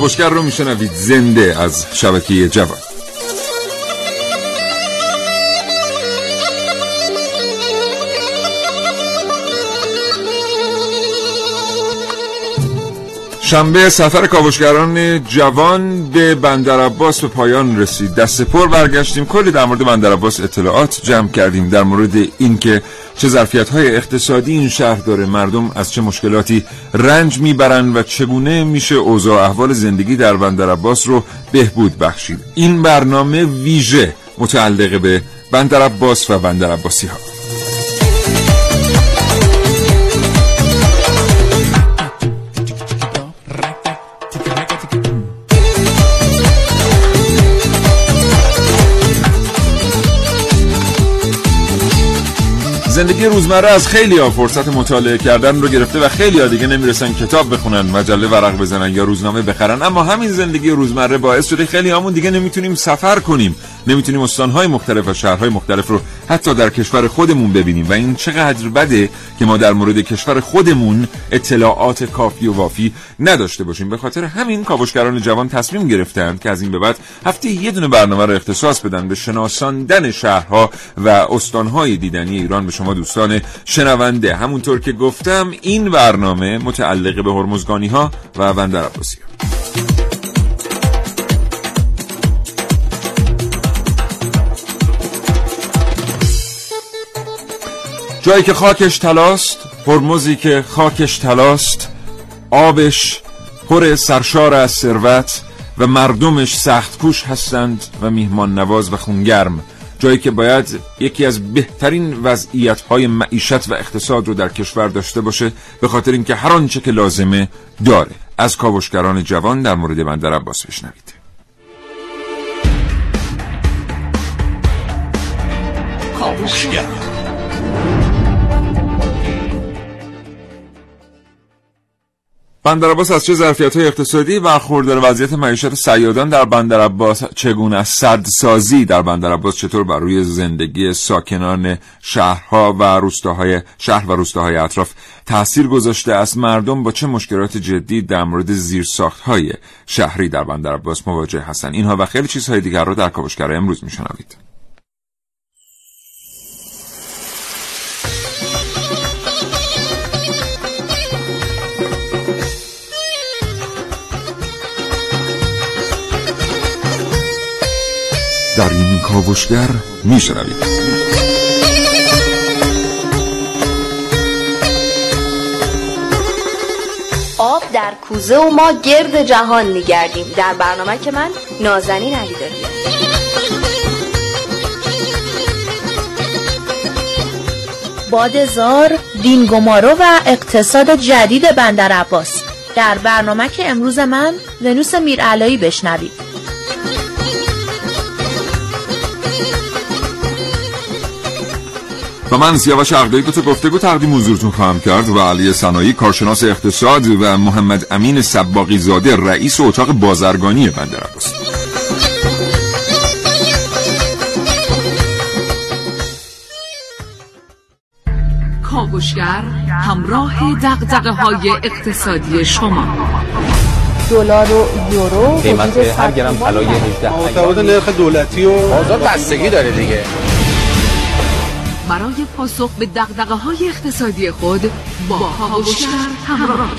کاوشگر رو میشنوید. زنده از شبکه جوان. شنبه سفر کاوشگران جوان به بندر عباس به پایان رسید. دست پر برگشتیم. کلی در مورد بندر عباس اطلاعات جمع کردیم. در مورد اینکه چه ظرفیت های اقتصادی این شهر داره مردم از چه مشکلاتی رنج می‌برن و چگونه میشه اوضاع احوال زندگی در بندر عباس رو بهبود بخشید. این برنامه ویژه متعلق به بندر عباس و بندر عباسی ها. زندگی روزمره از خیلی ها فرصت مطالعه کردن رو گرفته و خیلی ها دیگه نمی‌رسن کتاب بخونن مجله ورق بزنن یا روزنامه بخرن. اما همین زندگی روزمره باعث شده خیلی همون دیگه نمی‌تونیم سفر کنیم. نمی‌تونیم استانهای مختلف و شهرهای مختلف رو حتی در کشور خودمون ببینیم. و این چقدر بده که ما در مورد کشور خودمون اطلاعات کافی و وافی نداشته باشیم. به خاطر همین کاوشگران جوان تصمیم گرفتند که از این به بعد هفته یه دونه برنامه رو اختصاص بدن به شناساندن شهرها و استانهای دیدنی ایران. به شما دوستان شنونده. همونطور که گفتم این برنامه متعلق به هرمزگانی ها و بندر عباسی جایی که خاکش تلاست هرمزی که خاکش تلاست آبش پر سرشار از ثروت و مردمش سخت کوش هستند و میهمان نواز و خونگرم. جایی که باید یکی از بهترین وضعیت های معیشت و اقتصاد رو در کشور داشته باشه به خاطر اینکه هر آنچه که لازمه داره. از کاوشگران جوان در مورد بندر عباس بشنوید. کاوشگر. بندر عباس از چه ظرفیت های اقتصادی برخوردار وضعیت معیشت سیادان در بندر عباس چگونه است؟ سازی در بندر عباس چطور بر روی زندگی ساکنان شهرها و روستاهای شهر و روستاهای اطراف تاثیر گذاشته است؟ مردم با چه مشکلات جدی در مورد زیرساخت های شهری در بندر عباس مواجه هستند؟ اینها و خیلی چیزهای دیگر رو در کاوشگر امروز میشنوید. کاوشگر میشنوید. آب در کوزه و ما گرد جهان میگردیم. در برنامه که من نازنین علی داریم بادزار، دینگمارو و اقتصاد جدید بندر عباس. در برنامه که امروز من ونوس میرعلایی بشنوید. و من سیاوش عقدایی دو تا گفتگو تقدیم حضورتون خواهم کرد و علی سنایی کارشناس اقتصاد و محمد امین سباقی زاده رئیس اتاق بازرگانی بندر عباس کاوشگر همراه دقدقه های اقتصادی شما. دلار و یورو. قیمت هر گرم طلای 18 متفاوت نرخ دولتی و بازار بستگی داره دیگه. برای پاسخ به دقدقه های اقتصادی خود با کاوشگر همراه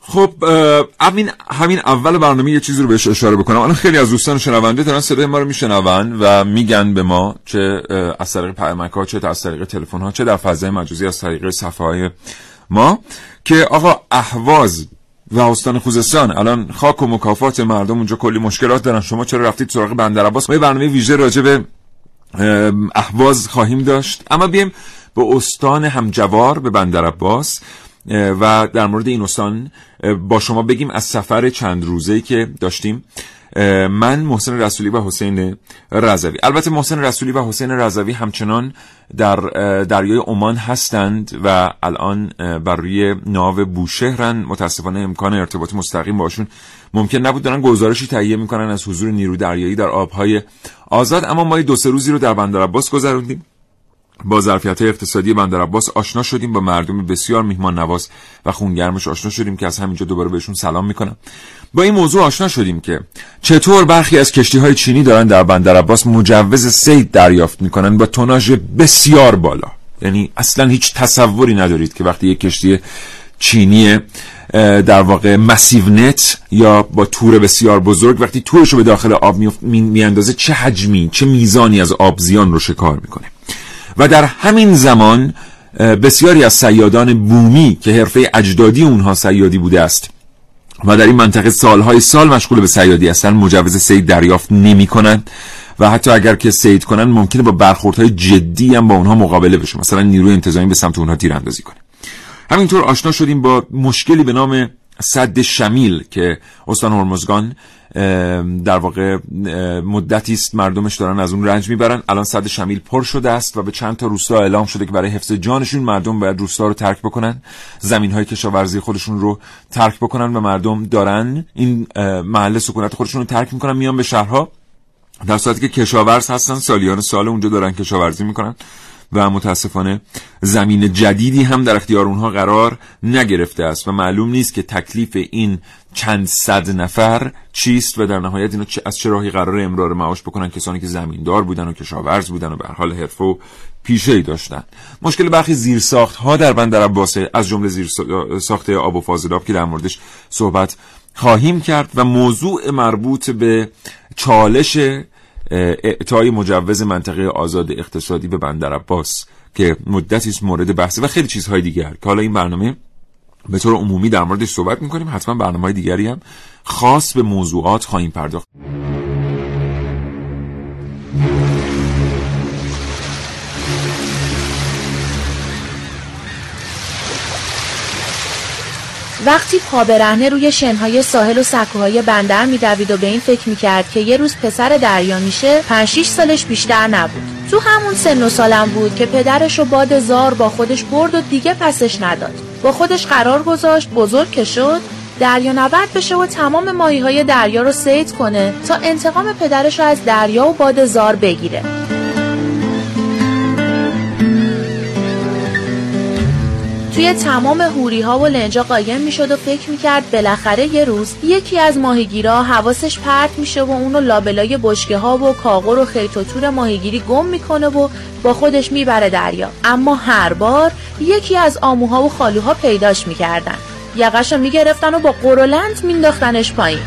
خب همین همین اول برنامه یه چیزی رو بهش اشاره بکنم. الان خیلی از دوستان شنونده دارن صدای ما رو میشنون و میگن به ما چه از طریق پیامک ها چه از طریق تلفن ها چه در فضای مجازی از طریق صفحه ما که آقا اهواز و استان خوزستان. الان خاک و مکافات مردم اونجا کلی مشکلات دارن. شما چرا رفتید سراغ بندر عباس؟ ما برنامه ویژه راجع به ام، اهواز خواهیم داشت. اما بیم به استان همجوار به بندر عباس. و در مورد این استان با شما بگیم از سفر چند روزه‌ای که داشتیم. من محسن رسولی و حسین رضوی. البته محسن رسولی و حسین رضوی همچنان در دریای عمان هستند و الان بر روی ناو بوشهرن. متاسفانه امکان ارتباط مستقیم باشون ممکن نبود. دارن گزارشی تهیه می‌کنن از حضور نیرو دریایی در آبهای آزاد. اما ما دو سه روزی رو در بندر عباس گذروندیم. با ظرفیت اقتصادی بندر عباس آشنا شدیم با مردم بسیار میهمان نواز و خونگرمش آشنا شدیم که از همینجا دوباره بهشون سلام می‌کنم. با این موضوع آشنا شدیم که چطور برخی از کشتی های چینی دارن در بندر عباس مجوز صید دریافت می‌کنن با توناژ بسیار بالا. یعنی اصلا هیچ تصوری ندارید که وقتی یک کشتی چینی در واقع مسیو نت یا با تور بسیار بزرگ وقتی تورش رو به داخل آب میاندازه چه حجمی چه میزانی از آب زیان رو شکار می‌کنه. و در همین زمان بسیاری از سیادان بومی که حرفه اجدادی اونها سیادی بوده است و در این منطقه سالهای سال مشغول به سیادی هستن مجوز صید دریافت نمی کنند و حتی اگر که صید کنن ممکنه با برخوردهای جدی هم با اونها مقابله بشه. مثلا نیروی انتظامی به سمت اونها تیراندازی کنه. همینطور آشنا شدیم با مشکلی به نام صد شمیل که استان هرمزگان در واقع مدتی است مردمش دارن از اون رنج می‌برن. الان صد شمیل پر شده است و به چند تا روستا اعلام شده که برای حفظ جانشون مردم باید روستا رو ترک بکنن. زمین های کشاورزی خودشون رو ترک بکنن و مردم دارن این محل سکونت خودشون رو ترک می‌کنن میان به شهرها. در صورتی که کشاورز هستن سالیان سال اونجا دارن کشاورزی می‌کنن. و متاسفانه زمین جدیدی هم در اختیار اونها قرار نگرفته است و معلوم نیست که تکلیف این چند صد نفر چیست و در نهایت اینا از چه راهی قرار امرار معاش بکنن کسانی که زمیندار بودن و کشاورز بودن و به حال حرفه و پیشه ای داشتن. مشکل برخی زیرساخت ها در بندر عباسه از جمله زیر ساخت آب و فاضلاب که در موردش صحبت خواهیم کرد و موضوع مربوط به چالش اعطای مجوز منطقه آزاد اقتصادی به بندر عباس که مدتی است مورد بحثه و خیلی چیزهای دیگر. که حالا این برنامه به طور عمومی در موردش صحبت می‌کنیم. حتما برنامه های دیگری هم خاص به موضوعات خواهیم پرداخت. وقتی پا برهنه روی شنهای ساحل و سکوهای بندر میدوید و به این فکر می‌کرد که یه روز پسر دریا میشه 5 6 سالش بیشتر نبود. تو همون سن و سالم بود که پدرش رو باد زار با خودش برد و دیگه پسش نداد. با خودش قرار گذاشت بزرگ که شد دریا نورد بشه و تمام ماهی های دریا رو سید کنه تا انتقام پدرش رو از دریا و باد زار بگیره. توی تمام هوری ها و لنجا قایم می‌شد و فکر می‌کرد بالاخره یه روز یکی از ماهیگیرا حواسش پرت میشه و اونو لابلای بشکه ها و کاغور و خیط و تور ماهیگیری گم می‌کنه و با خودش می‌بره دریا. اما هر بار یکی از آموها و خالوها پیداش می‌کردن. یقش می‌گرفتن و با قرولند مینداختنش پایین.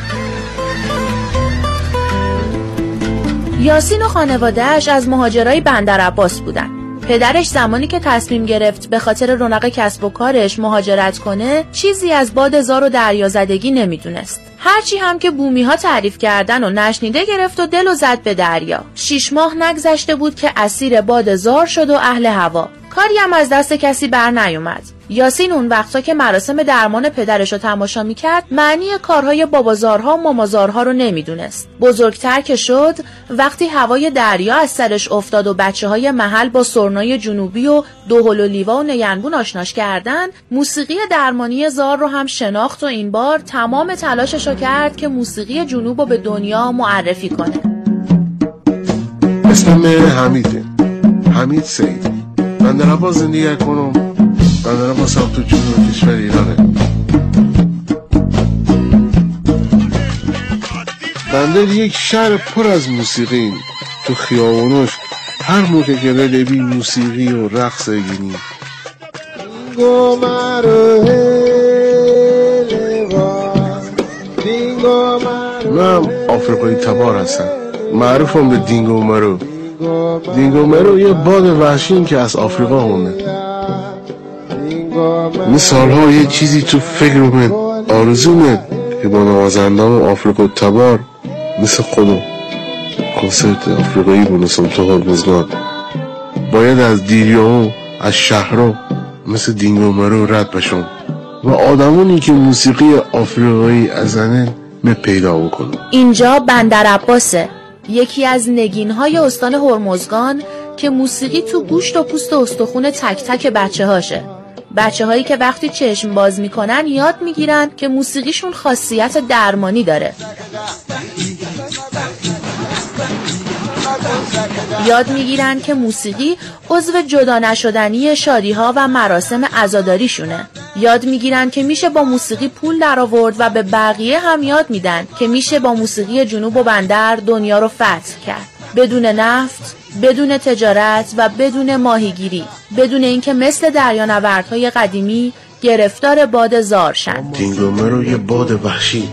یاسین و خانوادهش از مهاجرای بندر عباس بودن. پدرش زمانی که تصمیم گرفت به خاطر رونق کسب و کارش مهاجرت کنه چیزی از باد زار و دریازدگی نمی‌دونست. هرچی هم که بومی ها تعریف کردن و نشنیده گرفت و دل و زد به دریا. شیش ماه نگذشته بود که اسیر باد زار شد و اهل هوا. کاری هم از دست کسی بر نیومد یاسین اون وقتا که مراسم درمان پدرش رو تماشا می‌کرد معنی کارهای بابازارها و مامازارها رو نمی‌دونست. بزرگتر که شد وقتی هوای دریا از سرش افتاد و بچه های محل با سرنای جنوبی و دوهل و لیوا و نینبون آشناش کردن موسیقی درمانی زار رو هم شناخت و این بار تمام تلاشش رو کرد که موسیقی جنوب رو به دنیا معرفی کنه. اسمم حمیده حمید سید. من در زندگی کنم در عباس هم تو جنوب کشور ایرانه. بندر یک شهر پر از موسیقی تو خیابوناش هر موقع که بی موسیقی و رقص مرو من آفریقایی تبار هستم. معروفم به دینگو مرو. دینگو مرو یه باد وحشی که از آفریقا مونده. این سالها یه چیزی تو فکرمه آرزومه که با نوازندام آفریقا تبار مثل خودم کنسرت آفریقایی بونستم تو هرمزگان باید از دیریاهو از شهرها مثل دینگومرو رد بشم و آدمانی که موسیقی آفریقایی ازنن می پیدا بکنم. اینجا بندر عباسه یکی از نگین های استان هرمزگان که موسیقی تو گوشت و پوست و استخون تک تک بچه هاشه بچه هایی که وقتی چشم باز می‌کنن یاد می‌گیرن که موسیقیشون خاصیت درمانی داره. یاد می‌گیرن که موسیقی عضو جدا نشدنی شادی ها و مراسم عزاداریشونه. یاد می‌گیرن که میشه با موسیقی پول در آورد و به بقیه هم یاد میدن که میشه با موسیقی جنوب و بندر دنیا رو فتح کرد. بدون نفت بدون تجارت و بدون ماهیگیری بدون اینکه مثل دریانوردهای قدیمی گرفتار باد زارشن دینگومرو یه باد وحشی.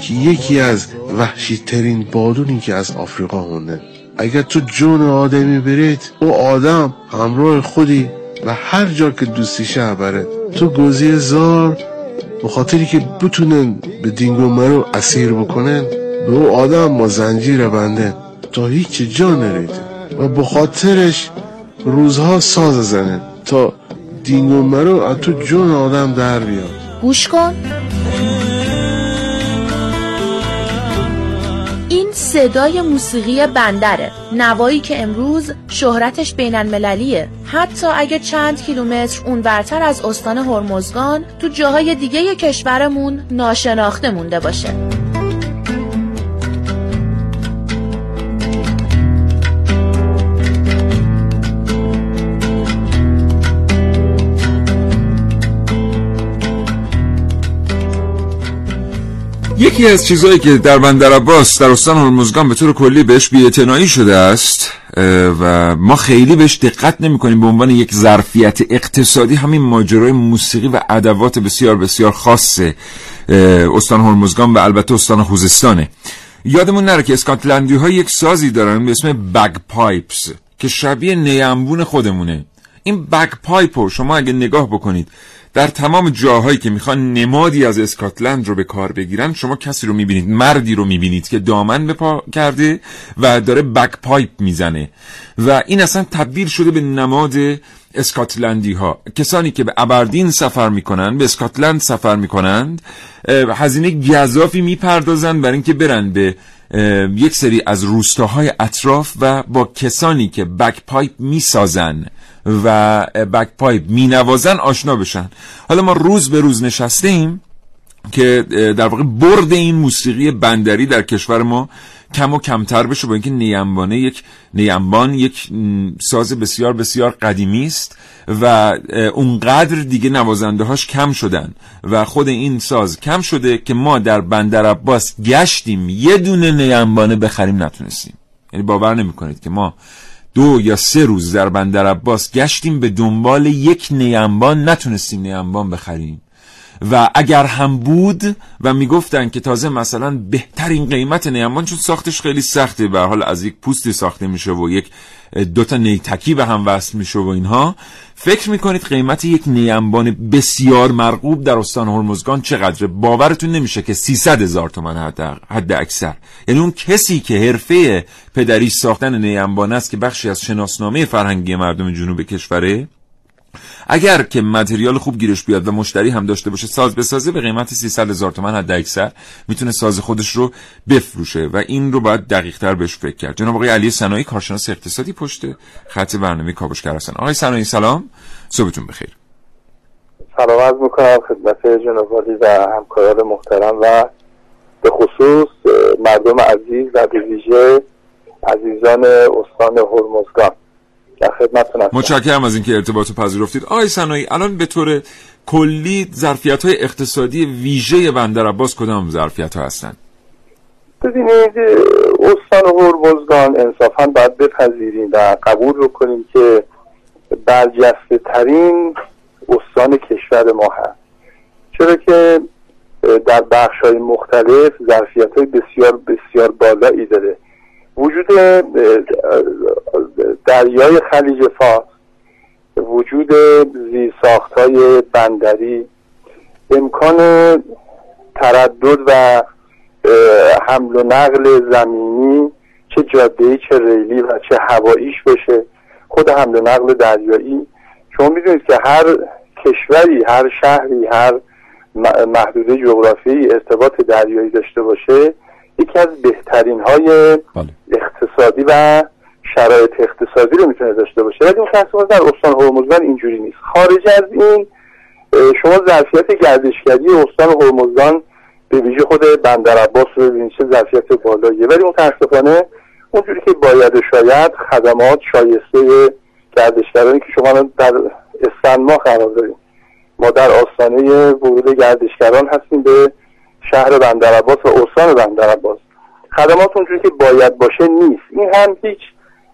که یکی از وحشی ترین بادونی که از آفریقا هونه اگر تو جون آدمی برید او آدم همراه خودی و هر جا که دوستیشه برد تو گوزی زار به خاطری که بتونن به دینگو مرو اسیر بکنن به او آدم ما زنجیر بنده. تا هیچ جا نریده و به خاطرش روزها ساز زنن تا دینگو مرو از تو جون آدم در بیاد. گوش کن. این صدای موسیقی بندره. نوایی که امروز شهرتش بین المللیه حتی اگه چند کیلومتر اونورتر از استان هرمزگان تو جاهای دیگه کشورمون ناشناخته مونده باشه. یکی از چیزهایی که در بندر عباس در استان هرمزگان به طور کلی بهش بی‌اعتنایی شده است و ما خیلی بهش دقت نمی کنیم به عنوان یک ظرفیت اقتصادی همین ماجرای موسیقی و ادوات بسیار بسیار خاص استان هرمزگان و البته استان خوزستانه. یادمون نره که اسکاتلندی ها یک سازی دارن به اسم bagpipes که شبیه نی‌انبون خودمونه. این bagpipe شما اگه نگاه بکنید در تمام جاهایی که می‌خوان نمادی از اسکاتلند رو به کار بگیرن شما کسی رو می‌بینید مردی رو می‌بینید که دامن به پا کرده و داره bagpipe می‌زنه. و این اصلا تبدیل شده به نماد اسکاتلندی ها کسانی که به ابردین سفر می‌کنن به اسکاتلند سفر می‌کنند هزینه گزافی می‌پردازند برای اینکه برن به یک سری از روستاهای اطراف و با کسانی که bagpipe می‌سازن و بک پایپ می نوازن آشنا بشن. حالا ما روز به روز نشسته ایم که در واقع برد این موسیقی بندری در کشور ما کم و کمتر بشه با اینکه نیمبانه یک نیمبان یک ساز بسیار بسیار قدیمی است و اونقدر دیگه نوازنده هاش کم شدن و خود این ساز کم شده که ما در بندر عباس گشتیم یه دونه نیمبانه بخریم نتونستیم. یعنی باور نمی کنید که ما دو یا سه روز در بندر عباس گشتیم به دنبال یک نیمبان نتونستیم نیمبان بخریم. و اگر هم بود و می‌گفتن که تازه مثلا بهترین قیمت نیمبان چون ساختش خیلی سخته به حال از یک پوستی ساخته میشه و یک دوتا نیتکی به هم وصل میشه و اینها فکر می‌کنید قیمت یک نیمبان بسیار مرغوب در استان هرمزگان چقدره؟ باورتون نمیشه که 300 هزار تومن حد, حد اکثر. یعنی اون کسی که حرفه پدری ساختن نیمبان است که بخشی از شناسنامه فرهنگی مردم جنوب کشوره اگر که متریال خوب گیرش بیاد و مشتری هم داشته باشه ساز بسازه به قیمت 300 هزار تومن حد اکثر می‌تونه ساز خودش رو بفروشه و این رو باید دقیق تر بهش فکر کرد. جناب آقای علی سنایی کارشناس اقتصادی پشت خط برنامه کاوشگر هستن آقای سنایی سلام. صبحتون بخیر. سلام عرض می‌کنم خدمت جناب و همکاران محترم و به خصوص مردم عزیز و به ویژه عزیزان استان هرمزگان. در خدمتتون هستم متشکرم از اینکه ارتباط پذیرفتید. آقای سنایی الان به طور کلی ظرفیت های اقتصادی ویژه بندر عباس کدام ظرفیت ها هستند ببینید استان هرمزگان انصافا باید بپذیریم و قبول رو کنیم که برجسته ترین استان کشور ما هست. چرا که در بخش های مختلف ظرفیت های بسیار بسیار بالایی داره. وجود دریای خلیج فارس وجود زیرساخت های بندری امکان تردد و حمل و نقل زمینی چه جاده چه ریلی و چه هواییش باشه خود حمل نقل دریایی. شما می‌دونید که هر کشوری هر شهری هر محدوده جغرافیایی ارتباط دریایی داشته باشه یکی از بهترین های بله. اقتصادی و شرایط اقتصادی رو می‌تونه داشته باشه. ولی متاسفانه در استان هرمزگان اینجوری نیست. خارج از این شما ظرفیت گردشگری استان هرمزگان به ویژه خود بندر عباس رو ببینید چه ظرفیت بالاییه. ولی متاسفانه اونجوری که باید و شاید خدمات شایسته گردشگرانی که شما در استنما قرار داریم. ما در آستانه ورود گردشگران هستیم به شهر بندر عباس و استان بندر عباس. خدمات اونجوری که باید باشه نیست. این هم هیچ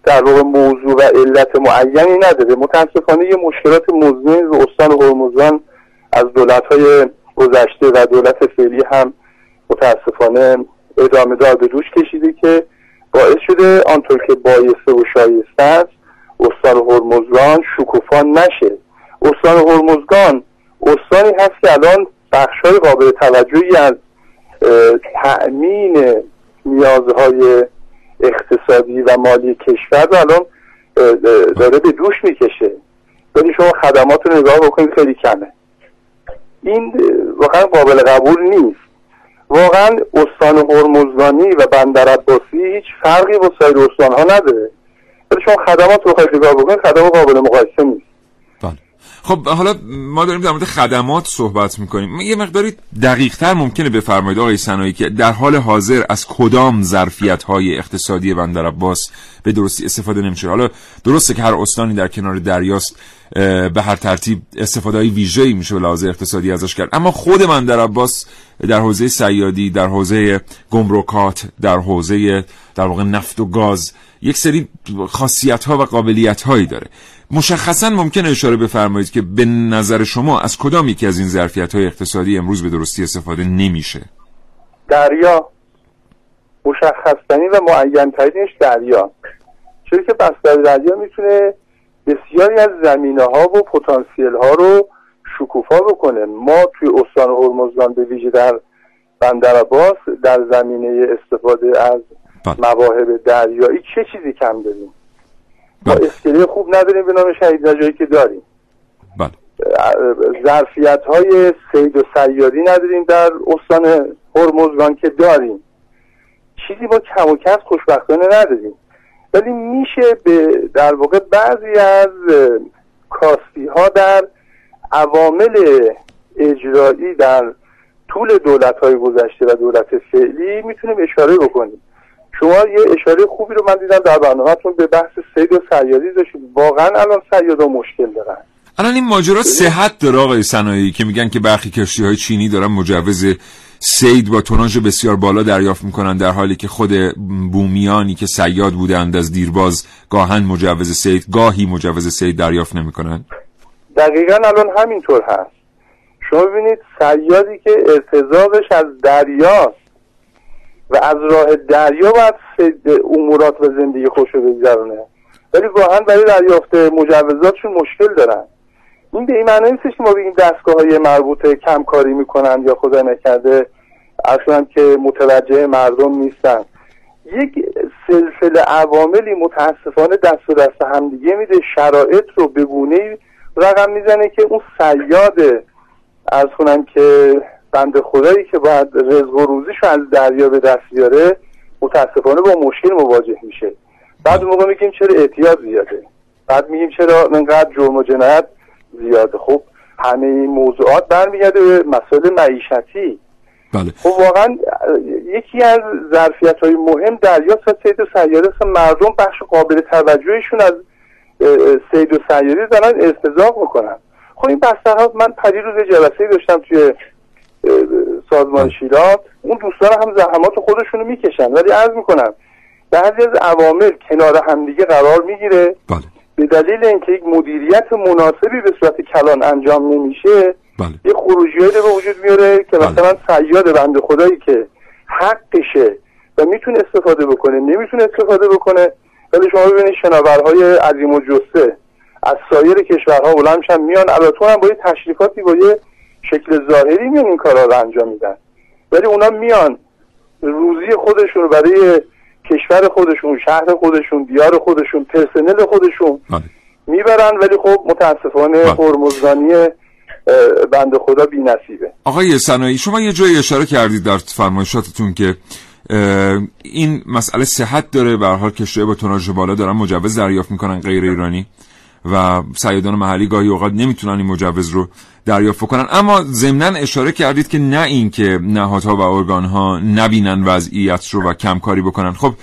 در واقع موضوع و علت معینی نداره. متاسفانه یه مشکلات مزمن رو استان هرمزگان از دولت های گذشته و دولت فعلی هم متاسفانه ادامه دار به دوش کشیده که باعث شده آنطور که بایسته و شایسته است استان هرمزگان شکوفا نشه. استان هرمزگان استانی هست که الان بخشای قابل توجهی از تأمین نیازهای اقتصادی و مالی کشور رو الان داره به دوش می‌کشه. ولی شما خدمات رو نگاه بکنید خیلی کمه. این واقعا قابل قبول نیست. واقعا استان هرمزگانی و بندر عباسی هیچ فرقی با سایر استان ها نداره. ولی شما خدمات رو خواهید نگاه بکنید خدمات قابل مقایسه نیست. خب حالا ما داریم در مورد خدمات صحبت می‌کنیم. یه مقداری دقیق تر ممکنه بفرمایید آقای سنایی که در حال حاضر از کدام ظرفیت های اقتصادی بندر عباس به درستی استفاده نمیشه؟ حالا درسته که هر استانی در کنار دریاست به هر ترتیب استفاده های ویژه‌ای میشه به لحاظ اقتصادی ازش کرد. اما خود بندر عباس در حوزه سیادی در حوزه گمرکات در حوزه در واقع نفت و گاز یک سری خاصیت ها و قابلیت هایی داره. مشخصا ممکن اشاره بفرمایید که به نظر شما از کدام یکی از این ظرفیت های اقتصادی امروز به درستی استفاده نمیشه؟ دریا. مشخصترین و معین دریا. چون که بستر دریا می‌تونه بسیاری از زمینه ها و پتانسیل ها رو شکوفا بکنه. ما توی استان هرمزگان به ویژه در بندر در زمینه استفاده از. مواهب دریایی چه چیزی کم داریم؟ ما بله. اسکله خوب نداریم به نام شهید نجایی که داریم. بله. ظرفیت های سید و سیادی نداریم در استان هرمزگان که داریم. چیزی با کم و کس خوشبختانه نداریم. ولی میشه به در واقع بعضی از کاستی ها در عوامل اجرایی در طول دولت های گذشته و دولت فعلی می‌تونیم اشاره بکنیم. شما یه اشاره خوبی رو من دیدم در برنامهتون به بحث سید و سیادی داشتید واقعا الان سیادا مشکل دارن. الان این ماجرا صحت داره آقای صنایعی که میگن که برخی کشتی های چینی دارن مجوز سید با توناژ بسیار بالا دریافت می‌کنن در حالی که خود بومیانی که سیاد بودند از دیرباز گاهن مجوز سید گاهی مجوز سید دریافت نمی‌کنن دقیقا الان همینطور هست. شما ببینید سیادی که ارتزاقش از دریاست و از راه دریا باید امورات و زندگی خوش رو ولی گاهن برای دریافت مجوزاتشون مشکل دارن. این به این معنی نیستش که ما بگیم دستگاه های مربوطه کم کاری می‌کنن یا خدا نکرده اصلا که متوجه مردم نیستن. یک سلسله عواملی متاسفانه دست و دست همدیگه میده. شرایط رو به رقم می‌زنه که اون سیاد از کنم که بند خدایی که باید رزق و روزیش رو از دریا به دست بیاره متاسفانه با مشکل مواجه میشه. بعد موقع میگیم چرا اعتیاد زیاده؟ بعد میگیم چرا انقدر جرم و جنایت زیاده؟ خب همه این موضوعات برمیگرده به مسائل معیشتی. بله. خب واقعا یکی از ظرفیت های مهم دریاست و سید و سیاره است. مردم بخش قابل توجهشون از سید و سیاری دارن استضاق می‌کنن. خب این بستر من پری روز جلسه داشتم توی سازمان شیرات اون دوستان هم زحمات خودشونو می‌کشن. ولی عرض می‌کنم بعضی از عوامل کنار همدیگه قرار می‌گیره. بله. به دلیل اینکه یک مدیریت مناسبی به صورت کلان انجام نمیشه بله. یه خروجیایی به وجود میاره که بله. مثلا سیاد بنده خدایی که حقشه و می‌تونه استفاده بکنه نمی‌تونه استفاده بکنه. ولی شما ببینید شناورهای عظیم و جسه از سایر کشورها بلند میان البته هم با یه تشریفاتی با یه شکل ظاهری میان این کارا رو انجام میدن ولی اونا میان روزی خودشون رو برای کشور خودشون شهر خودشون دیار خودشون پرسنل خودشون بله. می‌برن ولی خب متاسفانه بله. هرمزگانی بند خدا بی نصیبه آقای سنایی شما یه جایی اشاره کردید در فرمایشاتتون که این مسئله صحت داره به هر حال کشتی با توناژ بالا دارن مجوز دریافت می‌کنن غیر ایرانی و سیادان محلی گاهی اوقات نمی‌تونن این مجوز رو دریافت کنن. اما ضمنا اشاره کردید که نه این که نهادها و ارگانها نبینن وضعیت رو و کمکاری بکنن. خب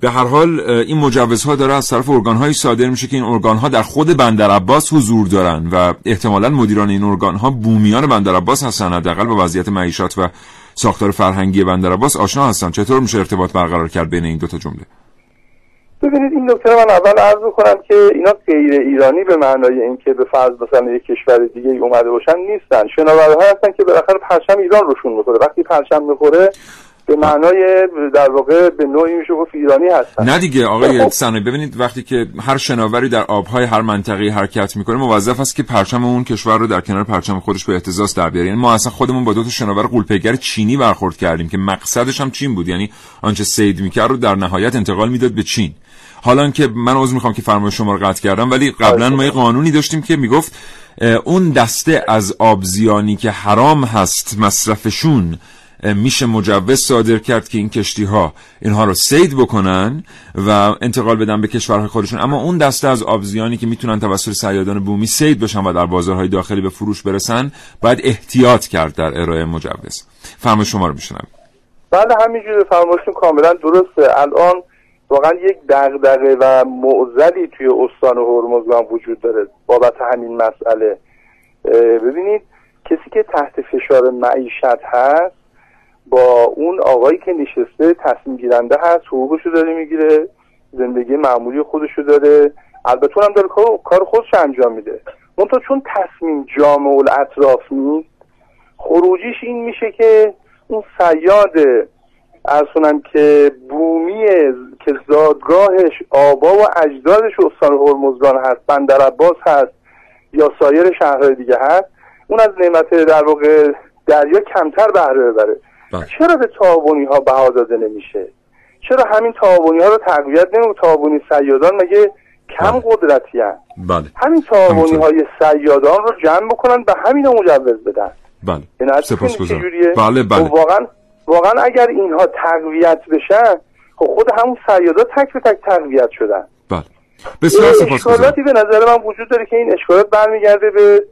به هر حال این مجوزها داره از طرف ارگانهایی صادر میشه که این ارگانها در خود بندر عباس حضور دارن و احتمالا مدیران این ارگانها بومیان بندر عباس هستن حداقل با وضعیت معیشت و ساختار فرهنگی بندر عباس آشنا هستن. چطور میشه ارتباط برقرار کرد بین این دو تا جمله؟ ببینید این نکته رو من اول عرض کنم که اینا غیر ایرانی به معنای اینکه به فرض مثلا یک کشور دیگه اومده باشن نیستن. شناورها هستن که بالاخره پرچم ایران روشون می‌خوره وقتی پرچم می‌خوره به معنای در واقع به نوعی میشه گفت ایرانی هستن. نه دیگه. آقای سنایی ببینید وقتی که هر شناوری در آبهای هر منطقه حرکت می‌کنه موظف است که پرچم اون کشور رو در کنار پرچم خودش به احتزاز در بیاره. یعنی ما اصلا خودمون با دو تا شناور قولپیگر چینی برخورد کردیم که مقصدش هم چین بود. یعنی آنچه سید می‌کرد رو در نهایت انتقال می‌داد به چین. حالا که من عذر می‌خوام که فرمایش شما رو قطع کردم ولی قبلا ما یه قانونی داشتیم که می‌گفت اون دسته از آبزیانی که حرام هست مصرفشون میشه مجوز صادر کرد که این کشتی ها اینها رو سید بکنن و انتقال بدن به کشورهای خودشون. اما اون دسته از آبزیانی که می‌تونن توسط صیادان بومی سید بشن و در بازارهای داخلی به فروش برسن باید احتیاط کرد در ارائه مجوز. فرمایش شما رو میشنم بله همینجوری فرمایشتون کاملا درسته. الان واقعا یک دغدغه و معضلی توی استان هرمزگان وجود داره بابت همین مسئله. ببینید کسی که تحت فشار معیشت هست با اون آقایی که نشسته تصمیم گیرنده هست حقوقشو داره می‌گیره زندگی معمولی خودشو داره. البته اونم داره کار- کار خودش انجام میده. منتها چون تصمیم جامع الاطراف نیست خروجیش این میشه که اون سیاد ارز کنم که بومی که زادگاهش آبا و اجدادش استان هرمزگان هست بندر عباس هست یا سایر شهرهای دیگه هست اون از نعمت در واقع دریا کمتر بهره ببره. بله. چرا به تعاونی ها بها داده نمیشه؟ چرا همین تعاونی ها رو تقویت نمی تعاونی سیادان مگه کم بله. قدرتی هست؟ بله. همین تعاونی های سیادان رو جمع بکنن به همین مجوز بدن. بله. سپاسگزارم. چجوریه؟ بله خب بله واقعا واقعا اگر اینها تقویت بشن خب خود همون سیادا تک به تک تقویت شدن. بله. بسیار اشکالاتی به نظر من وجود داره که این اشکالات برمیگرده به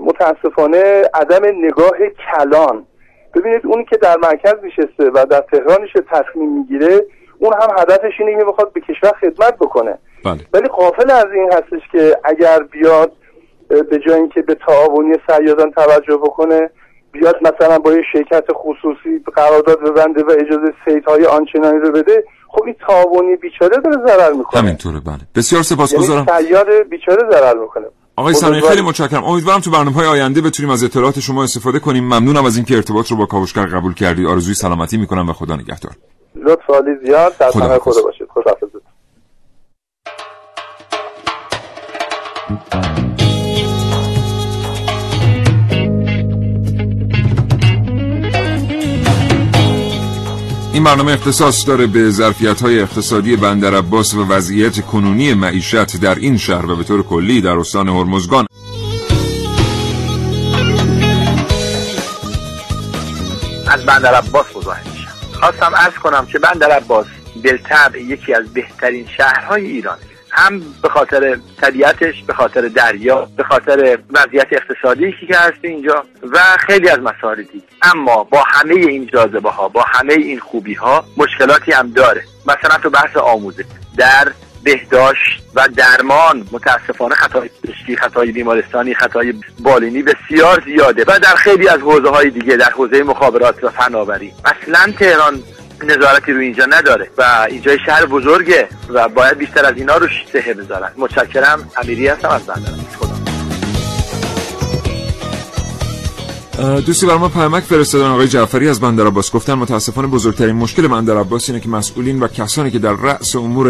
متاسفانه عدم نگاه کلان. ببینید اونی که در مرکز نشسته و در تهران نشسته تصمیم می‌گیره اون هم هدفش اینه که بخواد به کشور خدمت بکنه. بله. ولی قافل از این هستش که اگر بیاد به جای اینکه به تعاونی سیادان توجه بکنه بیاد مثلا با یه شرکت خصوصی قرارداد ببنده و اجازه سیدهای آنچنانی رو بده خب این تعاونی بیچاره داره ضرر می‌کنه. همینطوره بله. بسیار یعنی سپاسگزارم سیاد بیچاره ضرر می‌کنه. آقای سنایی بزرگوار- خیلی متشکرم. امیدوارم تو برنامه های آینده بتونیم از اطلاعات شما استفاده کنیم. ممنونم از اینکه ارتباط رو با کاوشگر قبول کردید آرزوی سلامتی می‌کنم و خدا نگهدار. لطف عالی زیاد. در خدا. خدا باشید. خداحافظ. این برنامه اختصاص داره به ظرفیت های اقتصادی بندر عباس و وضعیت کنونی معیشت در این شهر و به طور کلی در استان هرمزگان. از بندر عباس میشم. خواستم عرض کنم که بندر عباس بالطبع یکی از بهترین شهرهای ایرانه. هم به خاطر طبیعتش به خاطر دریا به خاطر وضعیت اقتصادی که هست اینجا و خیلی از مسائل دیگه. اما با همه این جاذبه ها با همه این خوبی ها مشکلاتی هم داره. مثلا تو بحث آموزش در بهداشت و درمان متاسفانه خطای پزشکی خطای بیمارستانی خطای بالینی بسیار زیاده و در خیلی از حوزه های دیگه در حوزه مخابرات و فناوری. اصلا تهران نظارتی رو اینجا نداره و اینجا شهر بزرگه و باید بیشتر از اینا روش سهه بذارن. متشکرم. امیری هستم. از بندر خدا. دوستی بر ما پیامک فرستادن آقای جعفری از بندر عباس. گفتن متاسفانه بزرگترین مشکل بندر عباس اینه که مسئولین و کسانی که در رأس امور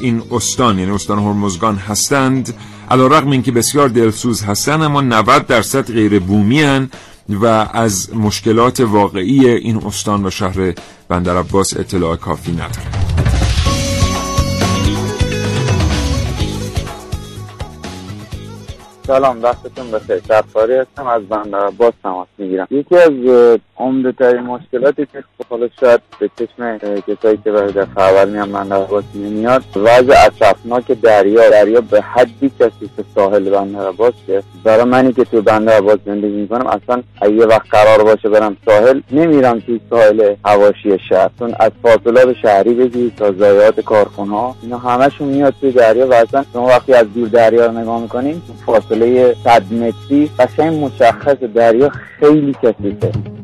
این استان یعنی استان هرمزگان هستند علیرغم اینکه بسیار دلسوز هستند اما 90 درصد غیر بومی هن و از مشکلات واقعی این استان و شهر بندرعباس اطلاع کافی نداره سلام وقتتون بخیر. شفاری هستم. از بندر عباس تماس می‌گیرم. یکی از عمده ترین مشکلاتی که حالا شاید به چشم کسایی که برای دفعه اول میان بندر عباس نمیاد وضع اطرافناک دریا دریا به حدی کثیف ساحل بندر عباس که برای منی که تو بندر عباس زندگی می‌کنم اصلا یه وقت قرار باشه برم ساحل نمیرم توی ساحل هواشی شهر. چون از فاصلات شهری بگی تا ضایعات کارخونه ها اینا همشون میاد توی دریا و اصلا شما وقتی از دور دریا رو نگاه می‌کنین فاصله صد متری قشنگ مشخص دریا خیلی کثیفه.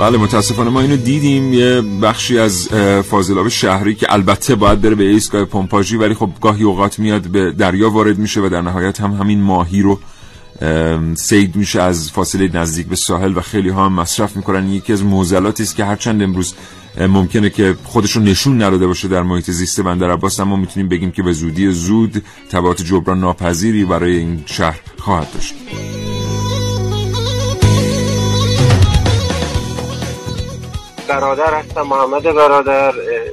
بله متاسفانه ما اینو دیدیم. یه بخشی از فاضلاب شهری که البته باید بره به ایستگاه پمپاژی ولی خب گاهی اوقات میاد به دریا وارد میشه و در نهایت هم همین ماهی رو سید میشه از فاصله نزدیک به ساحل و خیلی ها هم مصرف می‌کنن. یکی از موزلاتی است که هرچند امروز ممکنه که خودش رو نشون نداده باشه در محیط زیست بندر عباس اما می‌تونیم بگیم که به زودی زود تبعات جبران ناپذیری برای این شهر خواهد داشت. برادر هستم محمد برادر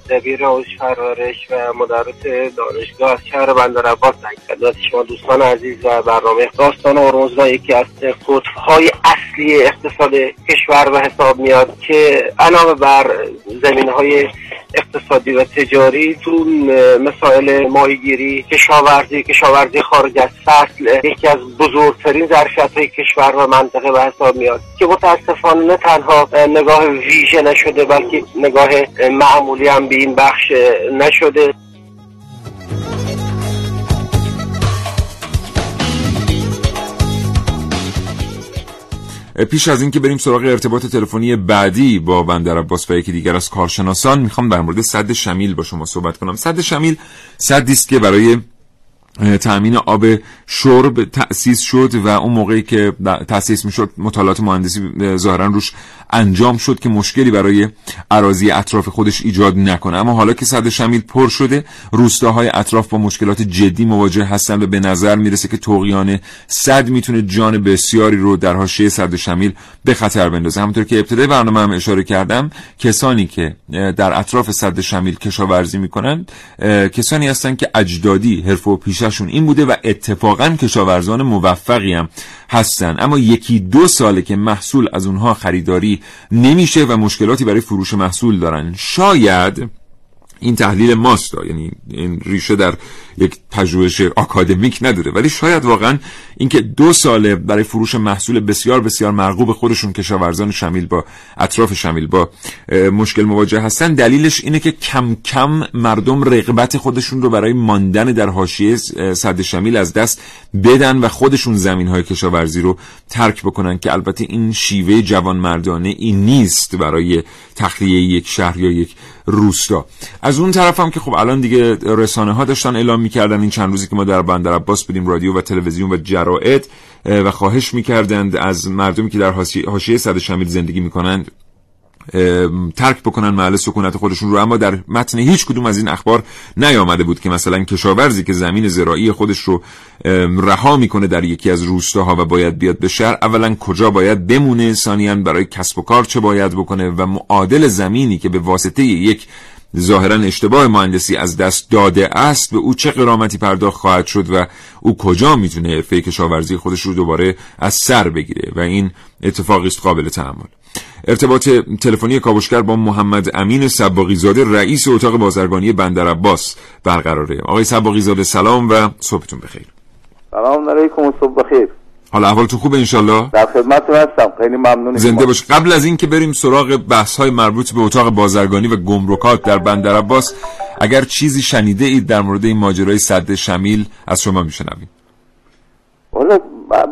دبیر اوش پرورش و مدرس دانشگاه از شهر بندر عباس خدمت شما دوستان عزیز و برنامه داستان هرمزگان یکی از قطبهای اصلی اقتصاد کشور به حساب میاد که علاوه بر زمین های اقتصادی و تجاری تو مسائل ماهیگیری کشاورزی کشاورزی خارج از فصل یکی از بزرگترین ظرفیت های کشور و منطقه به حساب میاد که متاسفانه نه تنها نگاه ویژه نشده بلکه نگاه معمولی هم به این بخش نشده. پیش از اینکه بریم سراغ ارتباط تلفنی بعدی با بندر عباس و یکی دیگر از کارشناسان می‌خوام در مورد صد شمیل با شما صحبت کنم. صد شمیل صدی است که برای تأمین آب شرب تأسیس شد و اون موقعی که تأسیس می‌شد مطالعات مهندسی ظاهرا روش انجام شد که مشکلی برای عراضی اطراف خودش ایجاد نکنه. اما حالا که صد شمیل پر شده روستاهای اطراف با مشکلات جدی مواجه هستن و به نظر می‌رسه که توقیان صد می‌تونه جان بسیاری رو در حاشیه صد شمیل به خطر بندازه. همونطور که ابتدای برنامه هم اشاره کردم کسانی که در اطراف صد شمیل کشاورزی می‌کنن کسانی هستن که اجدادی حرفه و پیششون این بوده و اتفاقا کشاورزان موفقی هم هستن. اما یکی دو ساله که محصول از اونها خریداری نمیشه و مشکلاتی برای فروش محصول دارن. شاید این تحلیل ماست یعنی این ریشه در یک پژوهش آکادمیک نداره. ولی شاید واقعا اینکه دو ساله برای فروش محصول بسیار بسیار مرغوب خودشون کشاورزان شمیل با اطراف شمیل با مشکل مواجه هستن دلیلش اینه که کم کم مردم رغبت خودشون رو برای ماندن در حاشیه صد شمیل از دست بدن و خودشون زمین های کشاورزی رو ترک بکنن که البته این شیوه جوان مردانه این نیست برای تخلیه یک شهر یا یک روستا. از اون طرف هم که خب الان دیگه رسانه ها داشتن اعلام می‌کردن این چند روزی که ما در بندر عباس بودیم رادیو و تلویزیون و جرائد و خواهش می‌کردند از مردمی که در حاشیه صد شمیل زندگی می‌کنند ترک بکنن محل سکونت خودشون رو. اما در متن هیچ کدوم از این اخبار نیامده بود که مثلا کشاورزی که زمین زراعی خودش رو رها می‌کنه در یکی از روستاها و باید بیاد به شهر اولا کجا باید بمونه ثانیا برای کسب و کار چه باید بکنه و معادل زمینی که به واسطه یک ظاهرا اشتباه مهندسی از دست داده است به او چه قرامتی پرداخت خواهد شد و او کجا می‌تونه حرفه کشاورزی خودش رو دوباره از سر بگیره و این اتفاقی است قابل تحمل ارتباط تلفنی کاوشگر با محمد امین سباقی زاده رئیس اتاق بازرگانی بندر عباس برقراره. آقای سباقی زاده سلام و صبحتون بخیر. سلام علیکم و صبح بخیر. حالا احوالتون خوبه انشالله در خدمتتون هستم. خیلی ممنون. زنده باش. قبل از اینکه بریم سراغ بحث های مربوط به اتاق بازرگانی و گمرکات در بندر عباس اگر چیزی شنیده اید در مورد این ماجرای صد شمیل از شما میشنویم. والا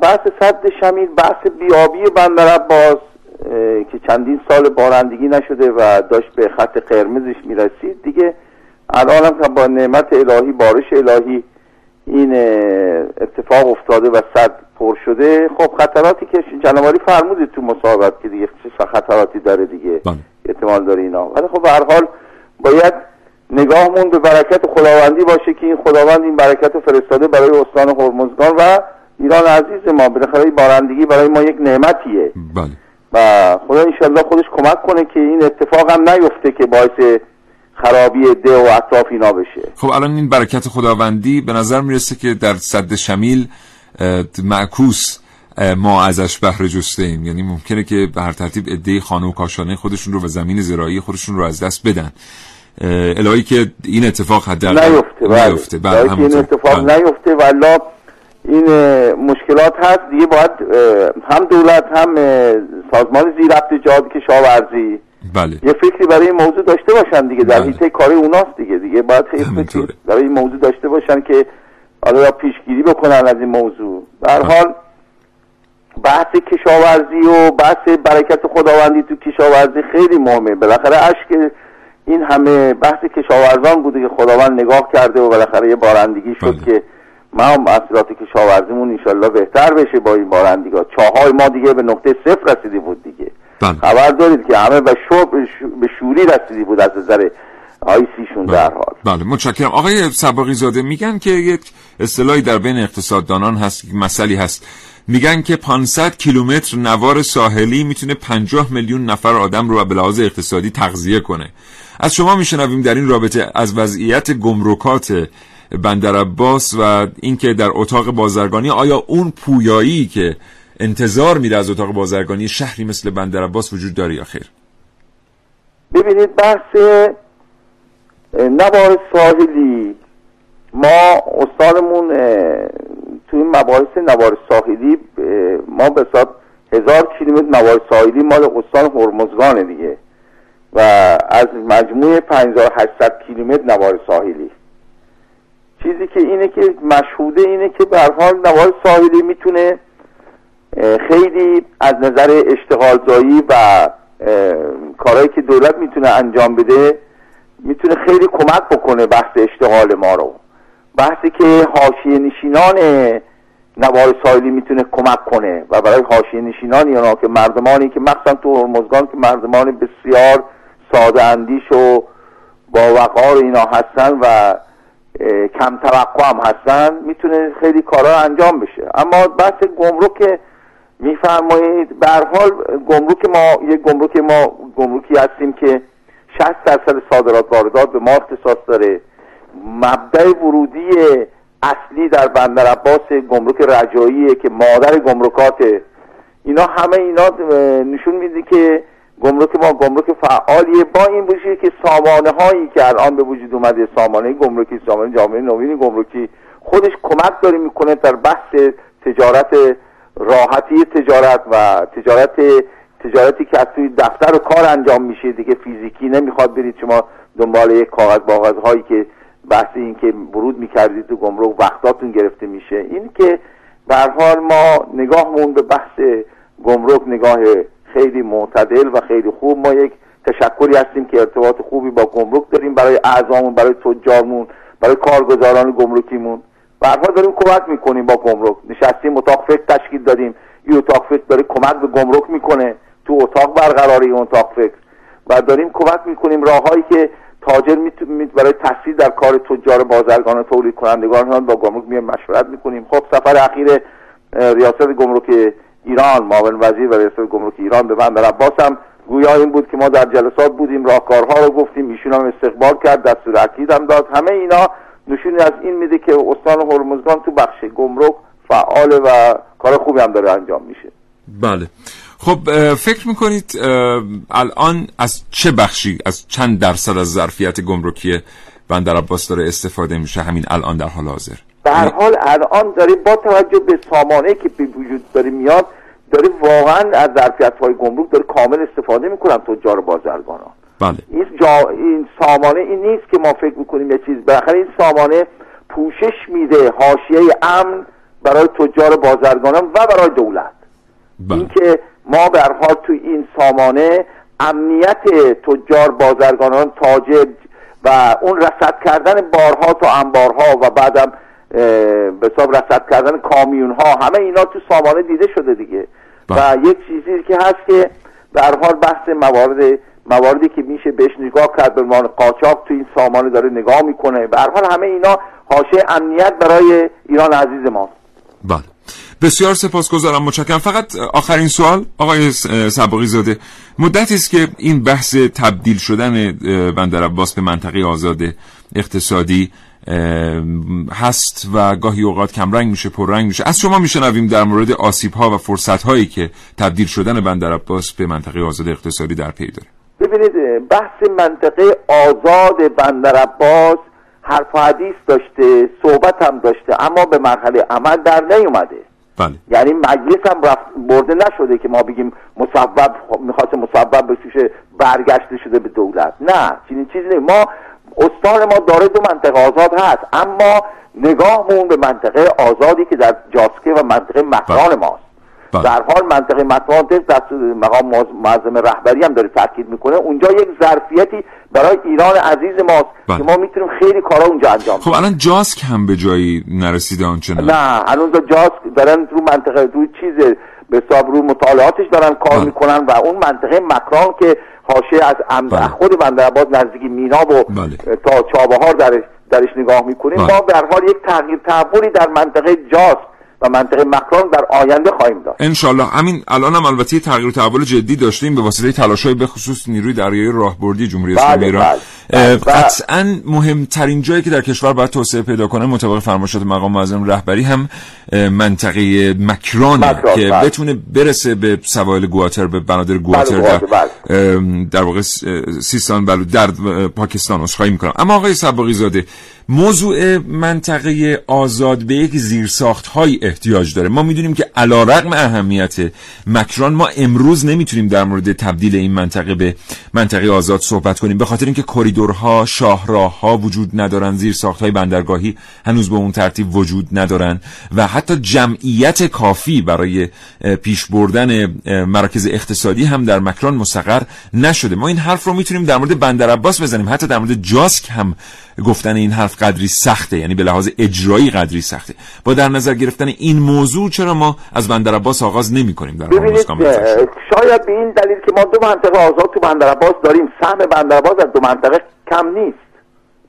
بحث صد شمیل بحث بیابی بندر عباس که چندین سال بارندگی نشده و داشت به خط قرمزش می‌رسید. دیگه الان هم با نعمت الهی بارش الهی این اتفاق افتاده و صد پر شده خب خطراتی که جنواری فرمودید تو مصاحبت که دیگه چه خطراتی داره دیگه. بله. احتمال داره اینا. ولی خب به هر حال باید نگاهمون به برکت خداوندی باشه که این خداوند این برکت فرستاده برای استان هرمزگان و ایران عزیز ما. بالاخره بارندگی برای ما یک نعمتیه. بله. و خدا انشالله خودش کمک کنه که این اتفاق هم نیفته که باعث خرابی ده و اطراف اینا بشه. خب الان این برکت خداوندی به نظر می‌رسه که در صد شمیل معکوس ما ازش بهره جسته ایم یعنی ممکنه که به هر ترتیب عده خانه و کاشانه خودشون رو و زمین زراعی خودشون رو از دست بدن. الهی که این اتفاق حداقل نیفته بله. نیفته. بله این اتفاق بله. نیفته والا این مشکلات هست. دیگه باید هم دولت هم سازمان زیربط جهاد کشاورزی. بله. یه فکری برای این موضوع داشته باشن دیگه. در بله. حیطه کاری اوناست دیگه. دیگه باید یه فکری. برای این موضوع داشته باشن که حالا یا پیشگیری بکنن از این موضوع. به حال بحث کشاورزی و بحث برکت خداوندی تو کشاورزی خیلی مهمه. بالاخره اشک این همه بحث کشاورزان بوده که خداوند نگاه کرده و بالاخره یه بارندگی شد بله. که ما هم محصولات کشاورزیمون انشالله بهتر بشه با این بارندگی ها چاهای ما دیگه به نقطه صفر رسیده بود دیگه. بله. خبر دارید که همه به, شو به شوری رسیدی بود از نظر آیسیشون در حال. بله متشکرم. آقای سباقی زاده میگن که یک اصطلاحی در بین اقتصاددانان هست مسئله هست. میگن که 500 کیلومتر نوار ساحلی می‌تونه 50 میلیون نفر آدم رو به لحاظ اقتصادی تغذیه کنه. از شما میشنویم در این رابطه از وضعیت گمرکات بندر عباس و اینکه در اتاق بازرگانی آیا اون پویایی که انتظار میره از اتاق بازرگانی شهری مثل بندر عباس وجود داره یا خیر؟ ببینید بحث نوار ساحلی. ما استادمون توی این مباحث نوار ساحلی ما به هزار کیلومتر نوار ساحلی مال استان هرمزگانه دیگه. و از مجموع 5800 کیلومتر نوار ساحلی. چیزی که اینه که مشهوده اینه که به حال نوار ساحلی می‌تونه خیلی از نظر اشتغال زایی و کارهایی که دولت می‌تونه انجام بده می‌تونه خیلی کمک بکنه بحث اشتغال ما رو. بحثی که حاشیه نشینان نوار ساحلی می‌تونه کمک کنه و برای حاشیه نشینان یا که مردمانی که مخصوصا تو هرمزگان که مردمان بسیار ساده اندیش و با وقار اینا هستن و کم توقع هم هستن می‌تونه خیلی کارا انجام بشه. اما بحث گمرک میفرمایید به حال گمرک ما یک گمرک ما گمرکی هستیم که 60 درصد صادرات واردات به ما اختصاص داره. مبدع ورودی اصلی در بندر عباس گمرک رجاییه که مادر گمرکاته. اینا همه اینا نشون میده که گمرک ما گمرک فعالیه. با این باشه که سامانه هایی که الان به وجود اومده سامانه گمرکی سامانه جامعه نوین گمرکی خودش کمک داره می‌کنه در بحث تجارت راحتی تجارت و تجارت تجارتی که از توی دفتر و کار انجام میشه دیگه فیزیکی نمی‌خواد برید. شما دنبال یک کاغذ باغذ هایی که بحث این که ورود می‌کردید تو گمرک وقتاتون گرفته میشه. این که به حال ما نگاهمون به بحث گمرک نگاه خیلی معتدل و خیلی خوب. ما یک تشکری هستیم که ارتباط خوبی با گمرک داریم برای اعضامون برای تجارمون برای کارگزاران گمرکیمون. به حال داریم کمک می‌کنیم با گمرک. نشستیم اتاق فکر تشکیل دادیم. این اتاق فکر داره کمک به گمرک می‌کنه. تو اتاق برقراری اون اتاق فکر. و داریم کمک می‌کنیم راههایی که تاجر می برای تحصیل در کار تجار بازرگان و تولید کنندگان با گمرک میایم مشورت می‌کنیم. خب سفر اخیر ریاست گمرک ایران معاون وزیر و ریاست گمرک ایران به بندر عباس هم گویا این بود که ما در جلسات بودیم راهکارها رو گفتیم ایشون هم استقبال کرد دستور اکید هم داد. همه اینا نشونی از این میده که استان هرمزگان تو بخش گمرک فعال و کار خوبی هم داره انجام میشه. بله. خب فکر می‌کنید الان از چه بخشی از چند درصد از ظرفیت گمرکی بندر عباس داره استفاده میشه؟ همین الان در حال حاضر. به هر حال الان داره با توجه به سامانه که به وجود داره میاد داره واقعا از ظرفیت های گمرک داره کامل استفاده می‌کنن تجار بازرگانان. بله. این, جا... این سامانه این نیست که ما فکر می‌کنیم یه چیز. بالاخره این سامانه پوشش میده حاشیه امن برای تجار بازرگانان و برای دولت. بله. اینکه ما به حال تو این سامانه امنیت تجار بازرگانان تاجر و اون رصد کردن بارها تا انبارها و بعدم به حساب رصد کردن کامیون ها همه اینا تو سامانه دیده شده دیگه. و یک چیزی که هست که هر حال بحث موارد مواردی که میشه بهش نگاه کرد به عنوان قاچاق تو این سامانه داره نگاه می‌کنه. به حال همه اینا حاشیه امنیت برای ایران عزیز ماست بله. بسیار سپاسگزارم متشکرم. فقط آخرین سوال آقای سباقی زاده مدتی است که این بحث تبدیل شدن بندر عباس به منطقه آزاد اقتصادی هست و گاهی اوقات کمرنگ میشه پررنگ میشه. از شما میشنویم در مورد آسیب ها و فرصت هایی که تبدیل شدن بندر عباس به منطقه آزاد اقتصادی در پی داره. ببینید بحث منطقه آزاد بندر عباس حرف حدیث داشته صحبت هم داشته اما به مرحله عمل در نیومده. بله. یعنی مجلس هم رفت برده نشده که ما بگیم مصوب می‌خواست مصوب بشه برگشته شده به دولت نه چنین چیزی نیست ما استان ما داره دو منطقه آزاد هست اما نگاهمون به منطقه آزادی که در جاسکه و منطقه مکران ماست بله. در حال منطقه مکران دست مقام معظم رهبری هم داره تاکید می‌کنه اونجا یک ظرفیتی برای ایران عزیز ماست بله. که ما می‌تونیم خیلی کارا اونجا انجام خب الان جاسک هم به جایی نرسیده آنچنان نه الان جاسک دارن رو منطقه رو چیز به حساب رو مطالعاتش دارن کار بله. می‌کنن و اون منطقه مکران که حاشیه از ام بله. خود بندرعباس نزدیک مینا و بله. تا چابهار درش درش نگاه می‌کنیم بله. ما به حال یک تغییر تحولی در منطقه جاسک و منطقه مکران در آینده خواهیم داشت انشالله همین الان هم البته تغییر و تحول جدی داشتیم به واسطه تلاش‌های به خصوص نیروی دریایی راهبردی جمهوری اسلامی بله، ایران بله. بله. قطعا مهمترین جایی که در کشور باید توسعه پیدا کنه مطابق فرمایشات مقام معظم رهبری هم منطقه مکران، که بله. بتونه برسه به سواحل گواتر به بنادر گواتر بله، در. ام، در واقع سیستان بلو در پاکستان عذرخواهی می‌کنم اما آقای سباقی زاده موضوع منطقه آزاد به یک زیرساخت های احتیاج داره. ما می‌دونیم که علا رقم اهمیت مکران ما امروز نمی‌تونیم در مورد تبدیل این منطقه به منطقه آزاد صحبت کنیم به خاطر اینکه کریدورها شاهراهها وجود ندارن زیرساخت های بندرگاهی هنوز به اون ترتیب وجود ندارن و حتی جمعیت کافی برای پیش بردن مراکز اقتصادی هم در مکران مستقر نشده. ما این حرف رو می‌تونیم در مورد بندر عباس بزنیم. حتی در مورد جاسک هم گفتن این حرف قدری سخته یعنی به لحاظ اجرایی قدری سخته. با در نظر گرفتن این موضوع چرا ما از بندر عباس آغاز نمی کنیم در شاید به این دلیل که ما دو منطقه آزاد تو بندر عباس داریم. سهم بندر عباس از دو منطقه کم نیست.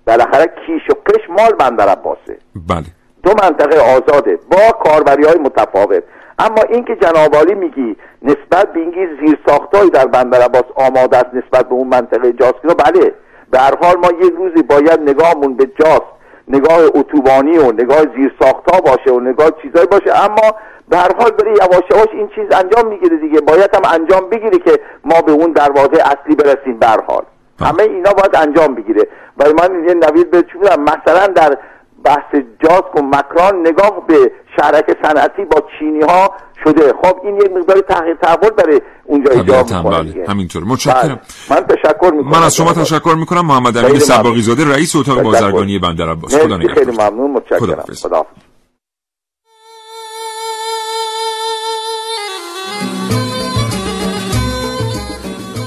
بالاخره کیش و قش مال بندر عباسه. بله. دو منطقه آزاده با کاربری های متفاوت. اما اینکه جنابالی میگی نسبت به اینکه زیر ساختایی در بندر عباس آماده است نسبت به اون منطقه جاسکینا بله. به هر حال ما یک روزی باید نگاهمون به جاس نگاه اتوبانی و نگاه زیر ساختا باشه و نگاه چیزایی باشه. اما به هر حال داره یواش یواش این چیز انجام می‌گیره دیگه. باید هم انجام بگیره که ما به اون دروازه اصلی برسیم به هر حال. همه اینا باید انجام بگیره. و من یه نوید به مثلا در بحث جاسک و مکران نگاه به شرک صنعتی با چینی ها شده. خب این یک مقدار تغییر تحول برای اونجا ایجاد می‌کنه بله. همینطور متشکرم. من تشکر می‌کنم. من از شما تشکر می‌کنم. محمد امین. سباقی زاده رئیس اتاق. بازرگانی بندر عباس. خدا نگهدار خیلی ممنون. متشکرم. خداحافظ. خداحافظ.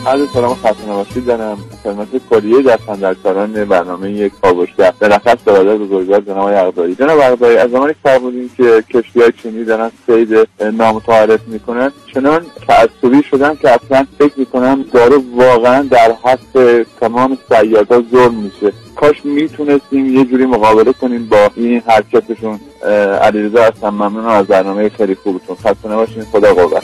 عرض سلام خسته نباشید. دارم خدمت کلیه دستاندرکاران برنامه یک کاوشگر به نفس برادر بزرگوار جناب اقداری جناب اقداری از زمانی که فرمودین که کشتی های چینی دارن سید نامتعارف می‌کنن چنان تعصبی شدن که اصلا فکر می‌کنم داره واقعا در حق تمام سیادها ظلم میشه. کاش می‌تونستیم یه جوری مقابله کنیم با این حرکتشون. علیرضا هستم. ممنونم از برنامه خیلی خوبتون. خسته نباشین. خدا قوت.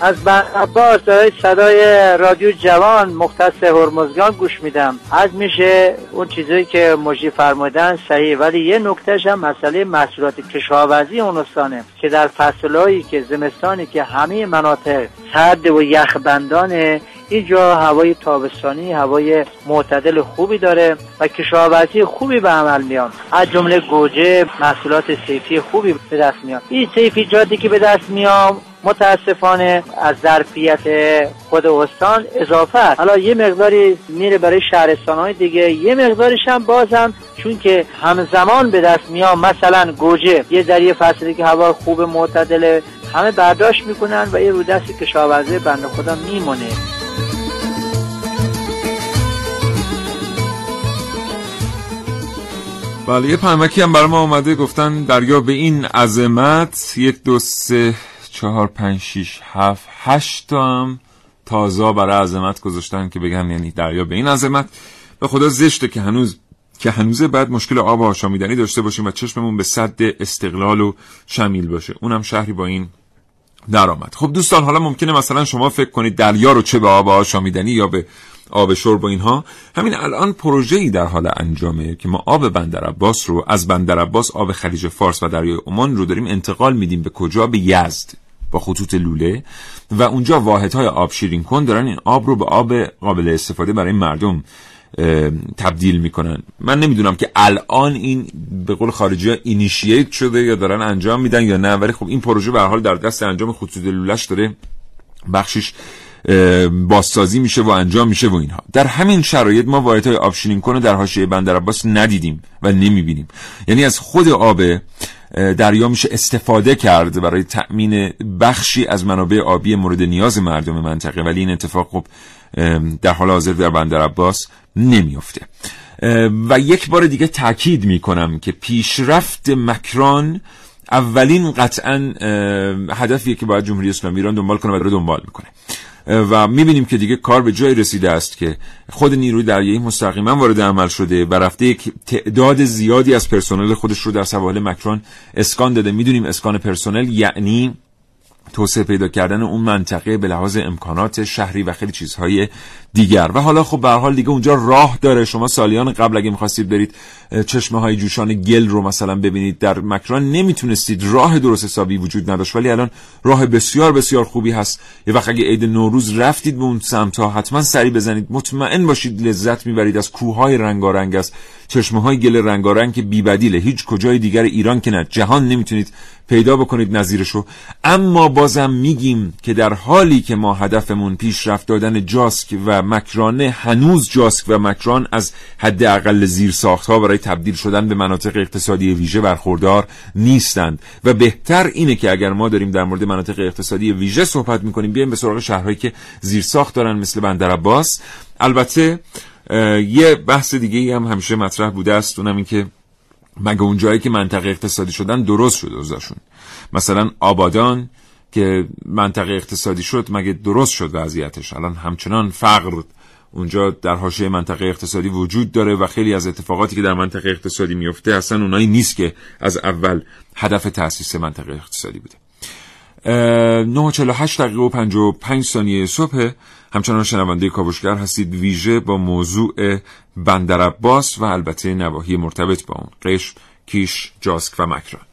از عباس دارای صدای رادیو جوان مختص هرمزگان گوش میدم. از میشه اون چیزایی که مجری فرمودن صحیح ولی یه نکتهش هم مسئله محصولات کشاورزی اون استانه که در فصلهایی که زمستانی که همه مناطق سرد و یخبندانه اینجا هوای تابستانی هوای معتدل خوبی داره و کشاورزی خوبی به عمل میان. از جمله گوجه محصولات سیفی خوبی به دست میان. این سیفیجاتی که به دست میان متاسفانه از ظرفیت خود استان اضافه است. حالا یه مقداری میره برای شهرستان های دیگه یه مقدارش هم بازم چون که همزمان به دست میان مثلا گوجه یه در یه فصلی که هوا خوب معتدله همه برداشت می‌کنن و یه رو دست کشاورزی بنده خدا میمونه. بله یه پیمکی هم برای ما اومده گفتن دریا به این عظمت یک دو سه چهار پنج شیش هفت هشت هم تازه برای عظمت گذاشتن که بگن یعنی دریا به این عظمت. به خدا زشته که هنوز که هنوز بعد مشکل آب آشامیدنی داشته باشیم و چشممون به صد استقلال و شمیل باشه. اونم شهری با این درآمد. خب دوستان حالا ممکنه مثلا شما فکر کنید دریا رو چه به آب آشامیدنی یا به آب شرب و اینها همین الان پروژه ای در حال انجامه که ما آب بندر عباس رو از بندر عباس آب خلیج فارس و دریای عمان رو داریم انتقال میدیم به کجا؟ به یزد با خطوط لوله. و اونجا واحدهای آب شیرین کن دارن این آب رو به آب قابل استفاده برای مردم تبدیل می‌کنن. من نمی‌دونم که الان این به قول خارجی ها اینیشییت شده یا دارن انجام میدن یا نه ولی خب این پروژه به حال در دست انجام خطوط لولش داره بخشش بازسازی میشه و انجام میشه و اینها. در همین شرایط ما واحدهای آب کنه در حاشیه بندر عباس ندیدیم و نمی‌بینیم. یعنی از خود آب دریا میشه استفاده کرد برای تأمین بخشی از منابع آبی مورد نیاز مردم منطقه. ولی این اتفاق خب در حال حاضر در بندر عباس نمیافته. و یک بار دیگه تاکید می‌کنم که پیشرفت مکران اولین قطعا هدفیه که باید جمهوری اسلامی ایران دنبال کنه و داره دنبال می‌کنه. و می‌بینیم که دیگه کار به جای رسیده است که خود نیروی دریایی مستقیما وارد عمل شده و رفته یک تعداد زیادی از پرسنل خودش رو در سواحل مکران اسکان داده. می‌دونیم اسکان پرسنل یعنی توسعه پیدا کردن اون منطقه به لحاظ امکانات شهری و خیلی چیزهای دیگر. و حالا خب به حال دیگه اونجا راه داره. شما سالیان قبل اگه می‌خواستید برید چشمه های جوشان گل رو مثلا ببینید در مکران نمی‌تونستید. راه درست حسابی وجود نداشت. ولی الان راه بسیار بسیار خوبی هست. یه وقت اگه عید نوروز رفتید به اون سمت ها حتما سری بزنید. مطمئن باشید لذت می‌برید. از کوههای رنگارنگ از چشمه های گل رنگارنگ که بیبدیله. هیچ کجای دیگر ایران که نه. جهان نمی‌تونید پیدا بکنید نظیرشو. اما بازم میگیم که در حالی که ما هدفمون پیشرفت دادن جاسک و مکرانه هنوز جاسک و مکران از حد اقل زیر ها برای تبدیل شدن به مناطق اقتصادی ویژه برخوردار نیستند. و بهتر اینه که اگر ما داریم در مورد مناطق اقتصادی ویژه صحبت می‌کنیم بیایم به سراغ شهرهایی که زیر ساخت دارن مثل بندر عباس. البته یه بحث دیگه هم همیشه مطرح بوده است. اونم این که مگه اون جایی که منطقه اقتصادی شدن درست شد اوضاعشون. مثلا آبادان که منطقه اقتصادی شد مگه درست شد وضعیتش؟ الان همچنان فقر اونجا در حاشیه منطقه اقتصادی وجود داره و خیلی از اتفاقاتی که در منطقه اقتصادی میفته اصلا اونایی نیست که از اول هدف تاسیس منطقه اقتصادی بوده. 948 دقیقه و 55 ثانیه صبح. همچنان شنونده کاوشگر هستید ویژه با موضوع بندر عباس و البته نواحی مرتبط با اون. قش، کیش، جاسک و مکران.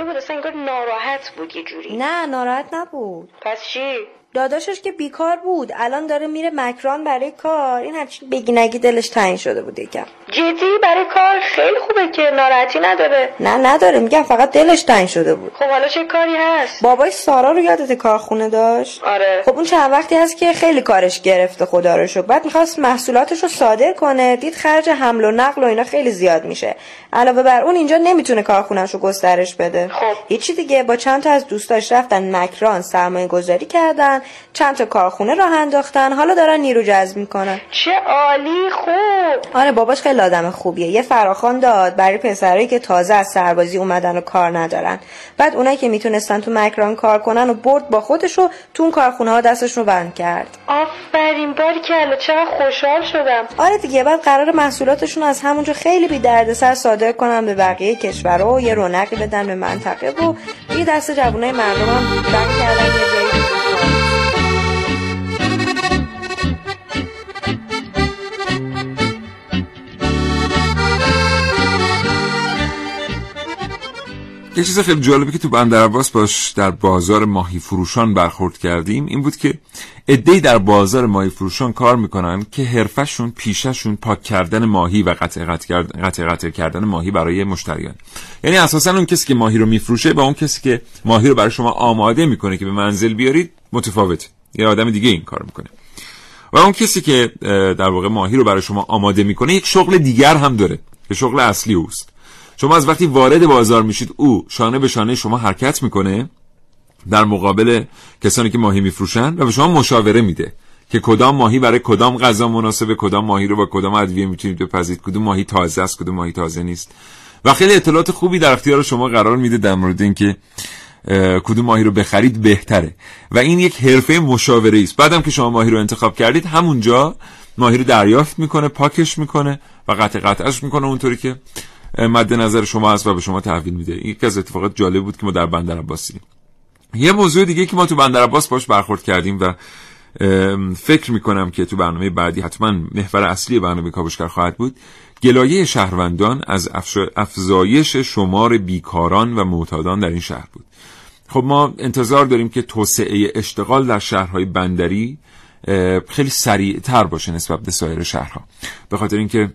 گرفته بود اصلا انگار ناراحت بود یه جوری نه ناراحت نبود پس چی؟ داداشش که بیکار بود. الان داره میره مکران برای کار. این هرچی بگی نگی دلش تنگ شده بود یکم. جدی؟ برای کار خیلی خوبه که ناراحتی نداره. نه نداره. میگم فقط دلش تنگ شده بود. خب حالا چه کاری هست؟ بابای سارا رو یادت کارخونه داشت؟ آره. خب اون چند وقتی هست که خیلی کارش گرفته خدا رو شکر. بعد می‌خواست محصولاتش رو صادر کنه. دید خرج حمل و نقل و اینا خیلی زیاد میشه. علاوه بر اون اینجا نمی‌تونه کارخونهش رو گسترش بده. خب. هیچی دیگه. با چند تا از دوستاش رفتن مکران سرمایه گذاری کردن. چند تا کارخونه راه انداختن حالا دارن نیرو جذب می‌کنن. چه عالی خوب. آره باباش خیلی آدم خوبیه. یه فراخان داد برای پسرایی که تازه از سربازی اومدن و کار ندارن. بعد اونایی که می‌تونستن تو مکران کار کنن و برد با خودش و تو اون کارخونه ها دستش رو بند کرد. آفرین باری کلا چقدر خوشحال شدم. آره دیگه بعد قرار محصولاتشون از همونجا خیلی بی دردسر صادر کنن به بقیه کشورها و یه رونقی بدن به منطقه و یه دست جوانای مردم هم کردن یه جایی. یه چیز خیلی جالبی که تو بندر عباس باش در بازار ماهی فروشان برخورد کردیم این بود که ادهی در بازار ماهی فروشان کار می‌کنن که حرفشون پیششون پاک کردن ماهی و قطع قطع, قطع, کردن ماهی برای مشتریان. یعنی اساسا اون کسی که ماهی رو میفروشه با اون کسی که ماهی رو برای شما آماده می‌کنه که به منزل بیارید متفاوت یه آدم دیگه این کار می‌کنه. و اون کسی که در واقع ماهی رو برای شما آماده می‌کنه یک شغل دیگر هم داره که شغل اصلی اوست. شما از وقتی وارد بازار میشید او شانه به شانه شما حرکت می‌کنه در مقابل کسانی که ماهی میفروشن و به شما مشاوره میده که کدام ماهی برای کدام غذا مناسبه کدام ماهی رو با کدام ادویه می‌تونید بپزید کدوم ماهی تازه است کدوم ماهی تازه نیست. و خیلی اطلاعات خوبی در اختیار شما قرار میده در مورد اینکه کدوم ماهی رو بخرید بهتره. و این یک حرفه مشاوره است. بعدم که شما ماهی رو انتخاب کردید همونجا ماهی رو دریافت می‌کنه پاکش می‌کنه و قطع قطعش می‌کنه اونطوری که مد نظر شما هست و به شما تحویل میده. این یکی از اتفاقات جالب بود که ما در بندر عباس یه موضوع دیگه که ما تو بندر عباس باش برخورد کردیم و فکر می‌کنم که تو برنامه بعدی حتما محور اصلی برنامه کاوشگر خواهد بود. گلایه شهروندان از افزایش شمار بیکاران و معتادان در این شهر بود. خب ما انتظار داریم که توسعه اشتغال در شهرهای بندری خیلی سریعتر باشه نسبت به سایر شهرها. به خاطر اینکه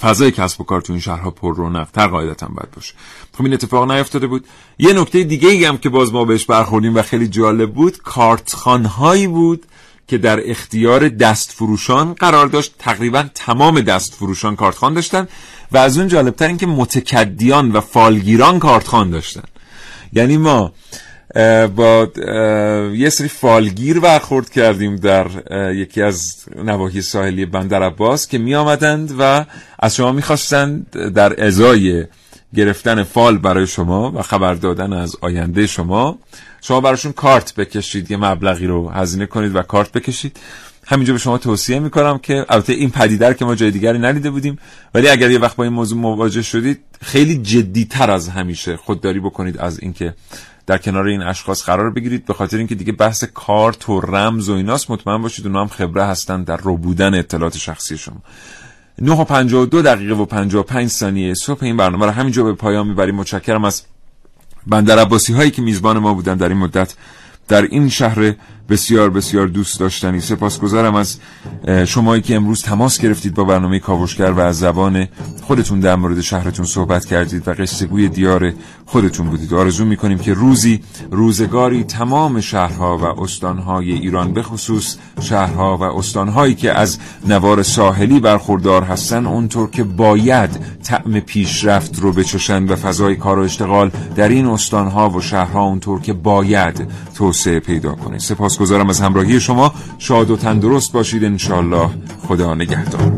فضای کسب و کار تو این شهرها پر رونق تر قاعدتا باید باشه. خب این اتفاق نیفتاده بود. یه نکته دیگه ای هم که باز ما بهش برخوردیم و خیلی جالب بود کارتخانهایی بود که در اختیار دست فروشان قرار داشت. تقریبا تمام دست فروشان کارتخان داشتن و از اون جالبتر این که متکدیان و فالگیران کارتخان داشتن. یعنی ما با یه سری فالگیر برخورد کردیم در یکی از نواحی ساحلی بندر عباس که می آمدند و از شما می‌خواستند در ازای گرفتن فال برای شما و خبر دادن از آینده شما شما براشون کارت بکشید یه مبلغی رو هزینه کنید و کارت بکشید. همینجا به شما توصیه می‌کنم که البته این پدیدر که ما جای دیگری ندیده بودیم ولی اگر یه وقت با این موضوع مواجه شدید خیلی جدی تر از همیشه خودداری بکنید از اینکه در کنار این اشخاص قرار بگیرید. به خاطر اینکه دیگه بحث کارت و رمز و ایناست مطمئن باشید اونا هم خبره هستن در رو بودن اطلاعات شخصی شما. 9 و 52 دقیقه و 55 ثانیه صبح این برنامه رو همینجا به پایان می‌بریم. متشکرم از بندر عباسی هایی که میزبان ما بودن در این مدت در این شهر بسیار بسیار دوست داشتنی. سپاسگزارم از شمایی که امروز تماس گرفتید با برنامه کاوشگر و از زبان خودتون در مورد شهرتون صحبت کردید و قصه گوی دیار خودتون بودید. آرزو می‌کنیم که روزی روزگاری تمام شهرها و استانهای ایران به خصوص شهرها و استانهایی که از نوار ساحلی برخوردار هستن اونطور که باید طعم پیشرفت رو بچشن و فضای کار و اشتغال در این استانها و شهرها اونطور که باید توسعه پیدا کنه. سپاسگزارم از همراهی شما شاد و تندرست باشید انشالله خدا نگهدار